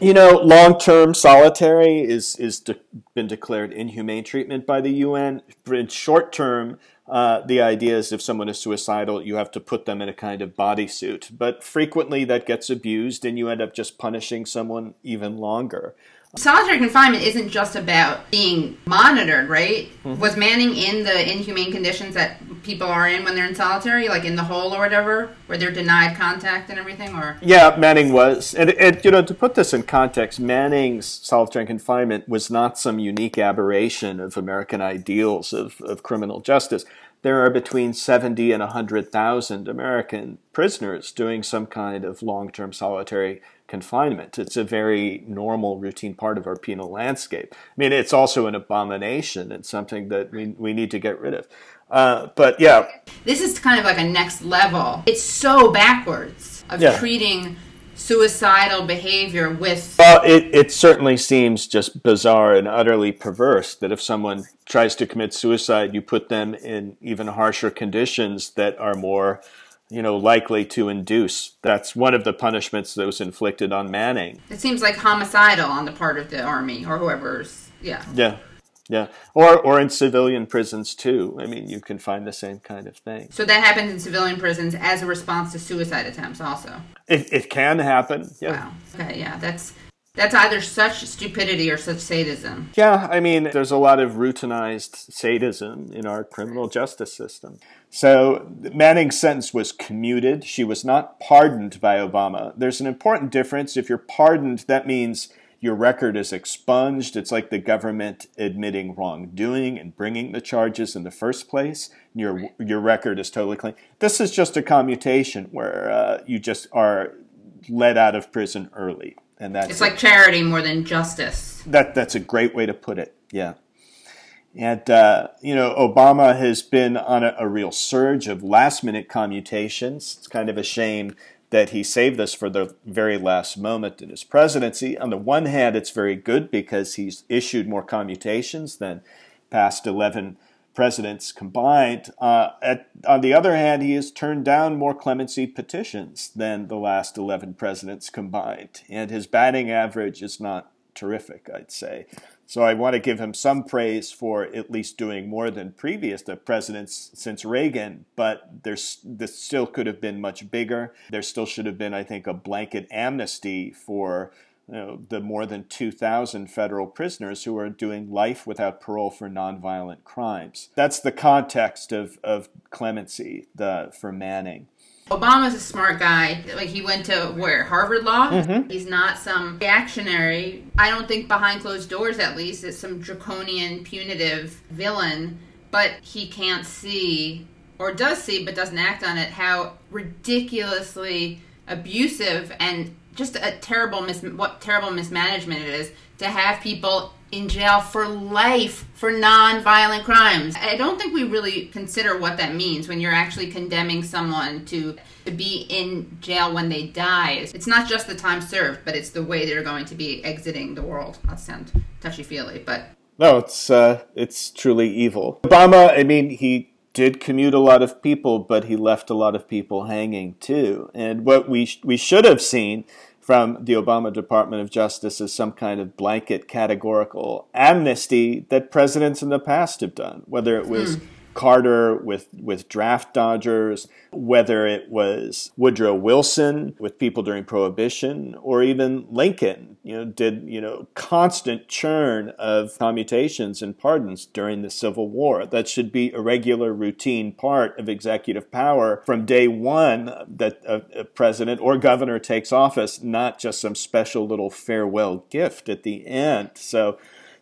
you know, long-term solitary is is de- been declared inhumane treatment by the UN. In short-term, uh, the idea is if someone is suicidal, you have to put them in a kind of bodysuit. But frequently, that gets abused, and you end up just punishing someone even longer. Solitary confinement isn't just about being monitored, right? Mm-hmm. Was Manning in the inhumane conditions that people are in when they're in solitary, like in the hole or whatever, where they're denied contact and everything? Or yeah, Manning was, and, and you know, to put this in context, Manning's solitary confinement was not some unique aberration of American ideals of, of criminal justice there are between 70 and 100,000 American prisoners doing some kind of long term solitary confinement. It's a very normal, routine part of our penal landscape. I mean, it's also an abomination and something that we, we need to get rid of. Uh, but yeah. This is kind of like a next level. It's so backwards of yeah. treating suicidal behavior with. Well, it, it certainly seems just bizarre and utterly perverse that if someone tries to commit suicide, you put them in even harsher conditions that are more you know, likely to induce. That's one of the punishments that was inflicted on Manning. It seems like homicidal on the part of the army or whoever's. Yeah. Yeah. Yeah, or or in civilian prisons too. I mean, you can find the same kind of thing. So that happens in civilian prisons as a response to suicide attempts, also. It it can happen. Yeah. Wow. Okay. Yeah. That's that's either such stupidity or such sadism. Yeah, I mean, there's a lot of routinized sadism in our criminal justice system. So Manning's sentence was commuted. She was not pardoned by Obama. There's an important difference. If you're pardoned, that means your record is expunged. It's like the government admitting wrongdoing and bringing the charges in the first place. Your your record is totally clean. This is just a commutation where uh, you just are let out of prison early and that's it's like charity more than justice. That that's a great way to put it. Yeah. And, uh, you know, Obama has been on a, a, real surge of last minute commutations. It's kind of a shame that he saved this for the very last moment in his presidency. On the one hand, it's very good because he's issued more commutations than past 11 presidents combined. Uh, at, on the other hand, he has turned down more clemency petitions than the last 11 presidents combined, and his batting average is not terrific, I'd say. So I want to give him some praise for at least doing more than previous the presidents since Reagan, but there's this still could have been much bigger. There still should have been, I think, a blanket amnesty for you know, the more than 2,000 federal prisoners who are doing life without parole for nonviolent crimes. That's the context of, of clemency the, for Manning. Obama's a smart guy. Like he went to where Harvard Law. Mm-hmm. He's not some reactionary. I don't think behind closed doors, at least, is some draconian, punitive villain. But he can't see, or does see, but doesn't act on it. How ridiculously abusive and just a terrible mis what terrible mismanagement it is to have people in jail for life for non-violent crimes. I don't think we really consider what that means when you're actually condemning someone to to be in jail when they die. It's not just the time served, but it's the way they're going to be exiting the world. That sounds touchy-feely, but no, it's uh, it's truly evil. Obama, I mean, he did commute a lot of people, but he left a lot of people hanging too. And what we sh- we should have seen from the Obama Department of Justice as some kind of blanket categorical amnesty that presidents in the past have done, whether it was. Mm Carter with, with draft dodgers, whether it was Woodrow Wilson with people during Prohibition, or even Lincoln, you know, did, you know, constant churn of commutations and pardons during the Civil War. That should be a regular routine part of executive power from day one that a, a president or governor takes office, not just some special little farewell gift at the end. So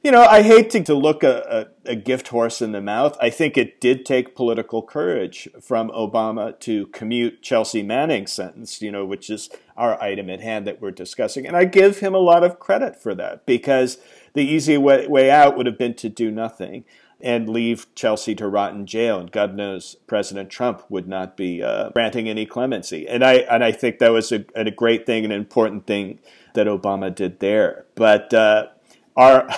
you know, I hate to, to look a, a, a, gift horse in the mouth. I think it did take political courage from Obama to commute Chelsea Manning's sentence, you know, which is our item at hand that we're discussing. And I give him a lot of credit for that because the easy way, way out would have been to do nothing and leave Chelsea to rot in jail. And God knows President Trump would not be uh, granting any clemency. And I and I think that was a, a great thing, an important thing that Obama did there. But uh, our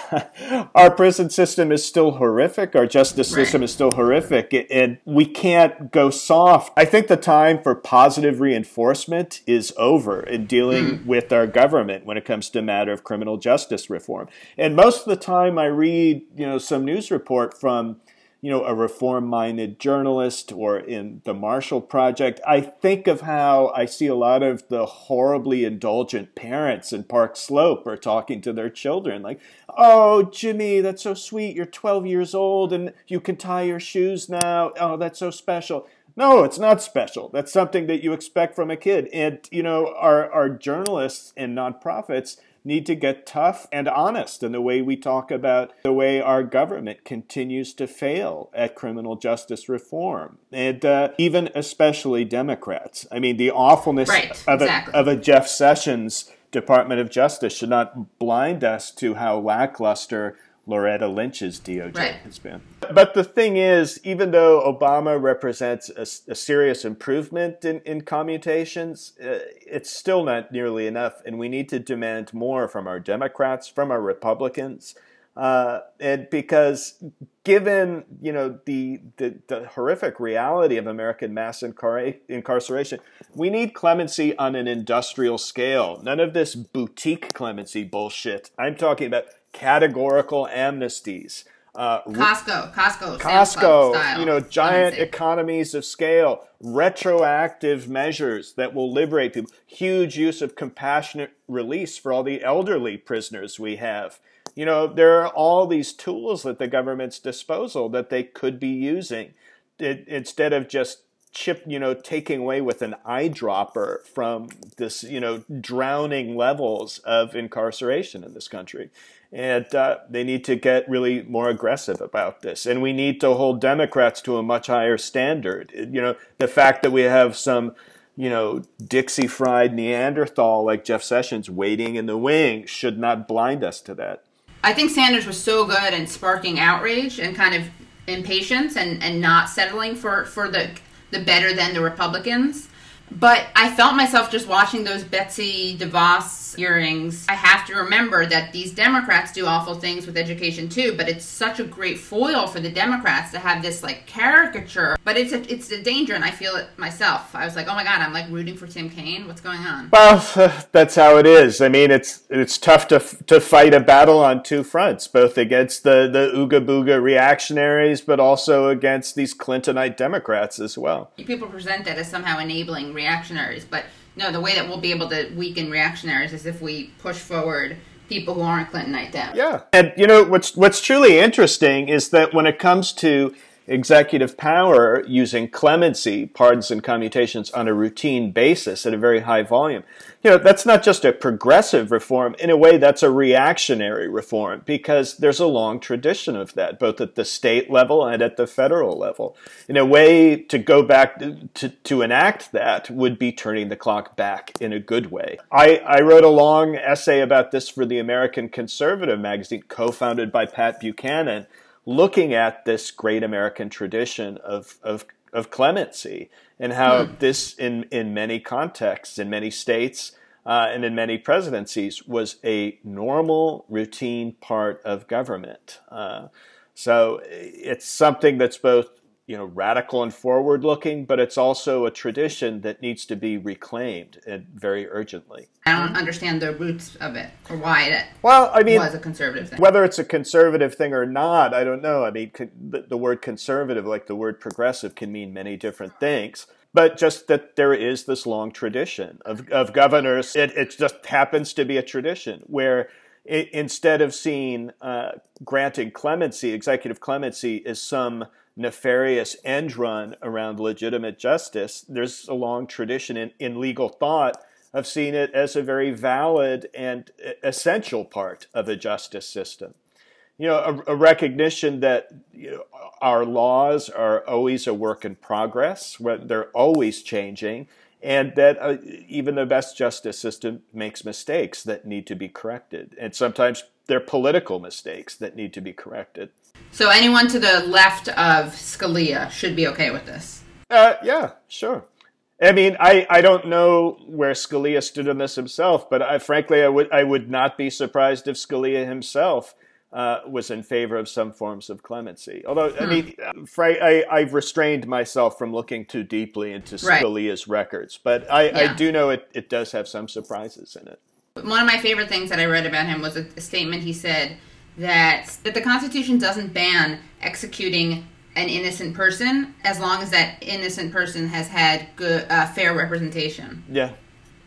our prison system is still horrific. Our justice right. system is still horrific, and we can't go soft. I think the time for positive reinforcement is over in dealing mm. with our government when it comes to a matter of criminal justice reform. And most of the time, I read you know some news report from you know, a reform-minded journalist or in the Marshall Project, I think of how I see a lot of the horribly indulgent parents in Park Slope are talking to their children like, "Oh, Jimmy, that's so sweet. You're 12 years old and you can tie your shoes now. Oh, that's so special." No, it's not special. That's something that you expect from a kid. And, you know, our, our journalists and nonprofits need to get tough and honest in the way we talk about the way our government continues to fail at criminal justice reform. And uh, even especially Democrats. I mean, the awfulness right, of, exactly. a, of a Jeff Sessions Department of Justice should not blind us to how lackluster Loretta Lynch's DOJ right. has been. But the thing is, even though Obama represents a, a serious improvement in, in commutations, uh, it's still not nearly enough, and we need to demand more from our Democrats, from our Republicans. Uh, and because given you know the, the, the horrific reality of American mass incar- incarceration, we need clemency on an industrial scale. None of this boutique clemency bullshit. I'm talking about categorical amnesties. Uh, Costco, Costco, Costco, you know, giant economies of scale, retroactive measures that will liberate people, huge use of compassionate release for all the elderly prisoners we have. You know, there are all these tools at the government's disposal that they could be using it, instead of just chip, you know, taking away with an eyedropper from this, you know, drowning levels of incarceration in this country. And uh, they need to get really more aggressive about this. And we need to hold Democrats to a much higher standard. You know, the fact that we have some, you know, Dixie fried Neanderthal like Jeff Sessions waiting in the wings should not blind us to that. I think Sanders was so good in sparking outrage and kind of impatience and, and not settling for, for the the better than the Republicans. But I felt myself just watching those Betsy DeVos hearings. I have to remember that these Democrats do awful things with education too, but it's such a great foil for the Democrats to have this like caricature. But it's a, it's a danger, and I feel it myself. I was like, oh my god, I'm like rooting for Tim Kaine. What's going on? Well, that's how it is. I mean, it's it's tough to to fight a battle on two fronts, both against the the ooga booga reactionaries, but also against these Clintonite Democrats as well. People present that as somehow enabling reactionaries, but no, the way that we'll be able to weaken reactionaries is if we push forward people who aren't Clintonite down. Yeah, and you know what's what's truly interesting is that when it comes to executive power using clemency, pardons, and commutations on a routine basis at a very high volume. You know, that's not just a progressive reform. In a way, that's a reactionary reform because there's a long tradition of that, both at the state level and at the federal level. In a way, to go back to, to enact that would be turning the clock back in a good way. I, I wrote a long essay about this for the American Conservative magazine, co founded by Pat Buchanan looking at this great American tradition of, of, of clemency and how mm. this, in, in many contexts, in many states, uh, and in many presidencies, was a normal, routine part of government. Uh, so it's something that's both you know radical and forward looking, but it's also a tradition that needs to be reclaimed and very urgently. I don't understand the roots of it or why it Well, I mean, was a conservative thing. whether it's a conservative thing or not, I don't know. I mean, the, word conservative, like the word progressive, can mean many different things. But just that there is this long tradition of, of governors, it, it just happens to be a tradition where i instead of seeing uh, granting clemency, executive clemency, is some nefarious end run around legitimate justice, there's a long tradition in, in legal thought of seeing it as a very valid and essential part of a justice system. You know, a, a recognition that you know, our laws are always a work in progress, they're always changing, and that uh, even the best justice system makes mistakes that need to be corrected. And sometimes they're political mistakes that need to be corrected. So anyone to the left of Scalia should be okay with this. Uh, yeah, sure. I mean, I, I don't know where Scalia stood on this himself, but I, frankly, I would I would not be surprised if Scalia himself uh, was in favor of some forms of clemency. Although, I mean, I, I've restrained myself from looking too deeply into Right. Scalia's records, but I, I do know it, it does have some surprises in it. One of my favorite things that I read about him was a, a statement he said that that the Constitution doesn't ban executing an innocent person as long as that innocent person has had good uh, fair representation. Yeah,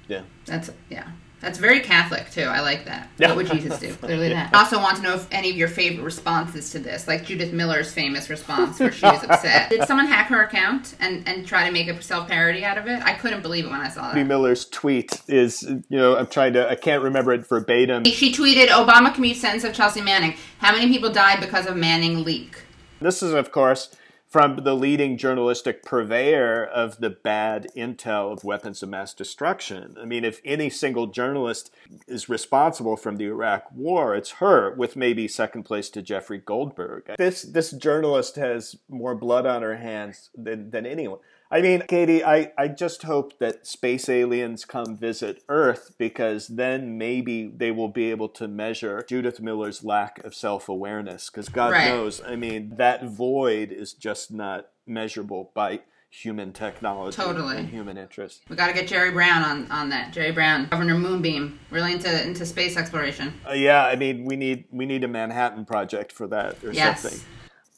yeah. That's yeah. That's very Catholic too. I like that. Yeah. What would Jesus do? Clearly that. I also want to know if any of your favorite responses to this, like Judith Miller's famous response where she was upset. Did someone hack her account and, and try to make a self parody out of it? I couldn't believe it when I saw B. that. Miller's tweet is, you know, I'm trying to, I can't remember it verbatim. She tweeted, "Obama commute sentence of Chelsea Manning. How many people died because of Manning leak?" This is, of course, from the leading journalistic purveyor of the bad intel of weapons of mass destruction. I mean, if any single journalist is responsible from the Iraq War, it's her, with maybe second place to Jeffrey Goldberg. This this journalist has more blood on her hands than, than anyone. I mean, Katie, I, I just hope that space aliens come visit Earth because then maybe they will be able to measure Judith Miller's lack of self awareness. Because God Right. knows, I mean, that void is just not measurable by human technology Totally. and human interest. We got to get Jerry Brown on, on that. Jerry Brown, Governor Moonbeam, really into into space exploration. Uh, yeah, I mean, we need we need a Manhattan project for that or Yes. something.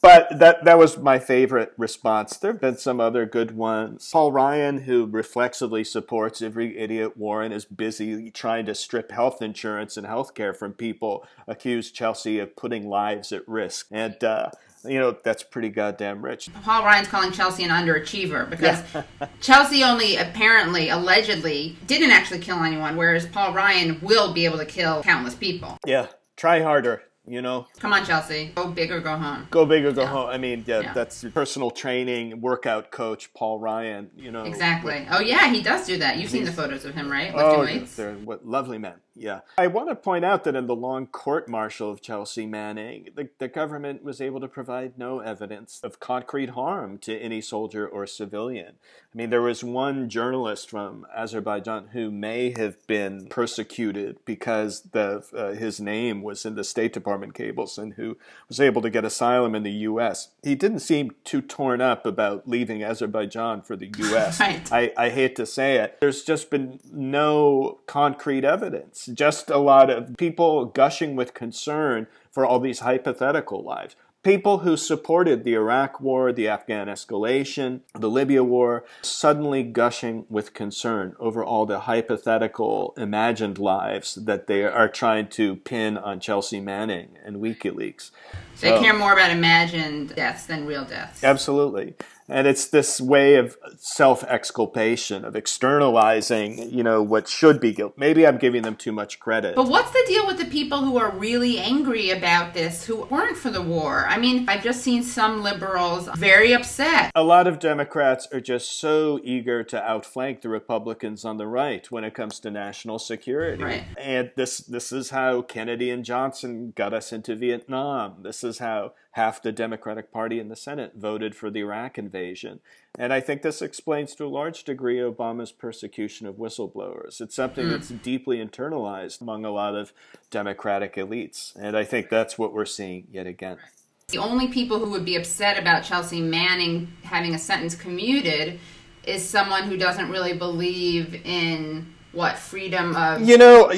But that that was my favorite response. There have been some other good ones. Paul Ryan, who reflexively supports every idiot Warren, is busy trying to strip health insurance and health care from people, accused Chelsea of putting lives at risk. And uh, you know, that's pretty goddamn rich. Paul Ryan's calling Chelsea an underachiever because Chelsea only apparently, allegedly, didn't actually kill anyone, whereas Paul Ryan will be able to kill countless people. Yeah, try harder, you know. Come on, Chelsea. Go big or go home. Go big or go home. I mean, yeah, Yeah. that's your personal training, workout coach, Paul Ryan, you know. Exactly. Oh, yeah, he does do that. You've seen the photos of him, right? Lifting Oh, weights. they're what lovely men. Yeah. I want to point out that in the long court martial of Chelsea Manning, the, the government was able to provide no evidence of concrete harm to any soldier or civilian. I mean, there was one journalist from Azerbaijan who may have been persecuted because the uh, his name was in the State Department cables and who was able to get asylum in the U.S. He didn't seem too torn up about leaving Azerbaijan for the U.S. Right. I, I hate to say it. There's just been no concrete evidence, just a lot of people gushing with concern for all these hypothetical lives. People who supported the Iraq War, the Afghan escalation, the Libya War, suddenly gushing with concern over all the hypothetical imagined lives that they are trying to pin on Chelsea Manning and WikiLeaks. They So- care more about imagined deaths than real deaths. Absolutely. And it's this way of self exculpation, of externalizing, you know, what should be guilt. Maybe I'm giving them too much credit. But what's the deal with the people who are really angry about this who weren't for the war? I mean, I've just seen some liberals very upset. A lot of Democrats are just so eager to outflank the Republicans on the right when it comes to national security. Right. And this this is how Kennedy and Johnson got us into Vietnam. This is how half the Democratic Party in the Senate voted for the Iraq invasion. And I think this explains to a large degree Obama's persecution of whistleblowers. It's something that's hmm. deeply internalized among a lot of Democratic elites. And I think that's what we're seeing yet again. The only people who would be upset about Chelsea Manning having a sentence commuted is someone who doesn't really believe in what freedom of You know,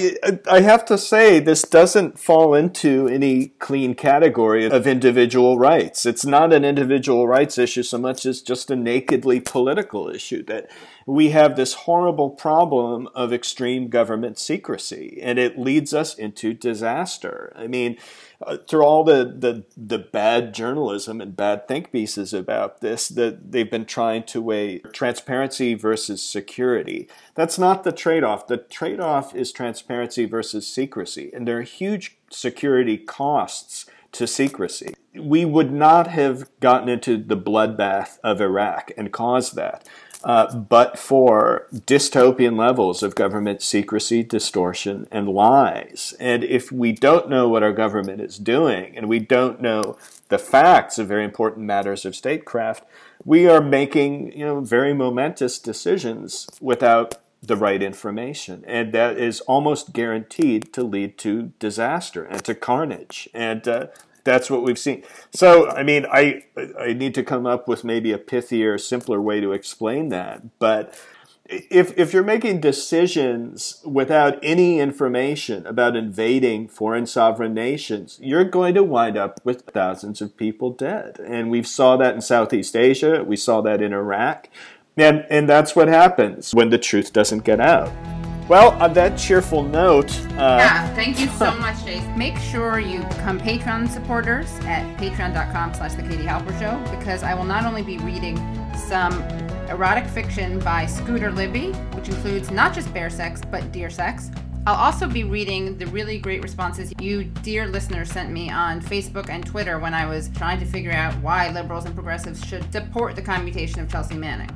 I- have to say, this doesn't fall into any clean category of individual rights. It's not an individual rights issue so much as just a nakedly political issue that we have this horrible problem of extreme government secrecy, and it leads us into disaster. I mean, uh, through all the, the the bad journalism and bad think pieces about this, that they've been trying to weigh transparency versus security. That's not the trade-off. The trade-off is transparency versus secrecy, and there are huge security costs to secrecy. We would not have gotten into the bloodbath of Iraq and caused that. Uh, but for dystopian levels of government secrecy, distortion, and lies. And if we don't know what our government is doing, and we don't know the facts of very important matters of statecraft, we are making you know very momentous decisions without the right information, and that is almost guaranteed to lead to disaster and to carnage. And uh, that's what we've seen. So, I mean, I I need to come up with maybe a pithier, simpler way to explain that. But if if you're making decisions without any information about invading foreign sovereign nations, you're going to wind up with thousands of people dead. And we saw that in Southeast Asia. We saw that in Iraq. And and that's what happens when the truth doesn't get out. Well, on that cheerful note, uh, Yeah, thank you so much, Chase. Make sure you become Patreon supporters at patreon.com slash the Katie Halper Show because I will not only be reading some erotic fiction by Scooter Libby, which includes not just bear sex, but deer sex. I'll also be reading the really great responses you, dear listeners, sent me on Facebook and Twitter when I was trying to figure out why liberals and progressives should support the commutation of Chelsea Manning.